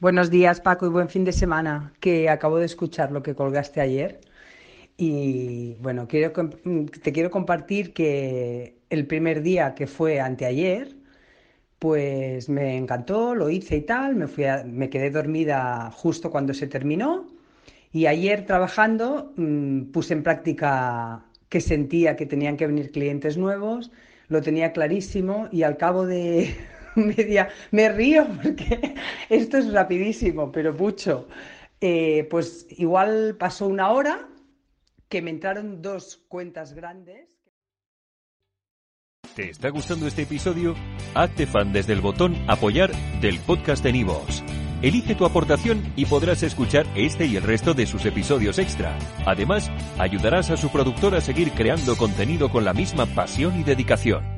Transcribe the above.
Buenos días, Paco, y buen fin de semana, que acabo de escuchar lo que colgaste ayer. Y bueno, te quiero compartir que el primer día que fue anteayer, pues me encantó, lo hice y tal, me, fui me quedé dormida justo cuando se terminó. Y ayer trabajando mm, puse en práctica que sentía que tenían que venir clientes nuevos, lo tenía clarísimo y al cabo de media, me río porque esto es rapidísimo, pero mucho. Eh, pues igual pasó una hora que me entraron dos cuentas grandes. ¿Te está gustando este episodio? Hazte fan desde el botón apoyar del podcast de Nivos. Elige tu aportación y podrás escuchar este y el resto de sus episodios extra. Además, ayudarás a su productor a seguir creando contenido con la misma pasión y dedicación.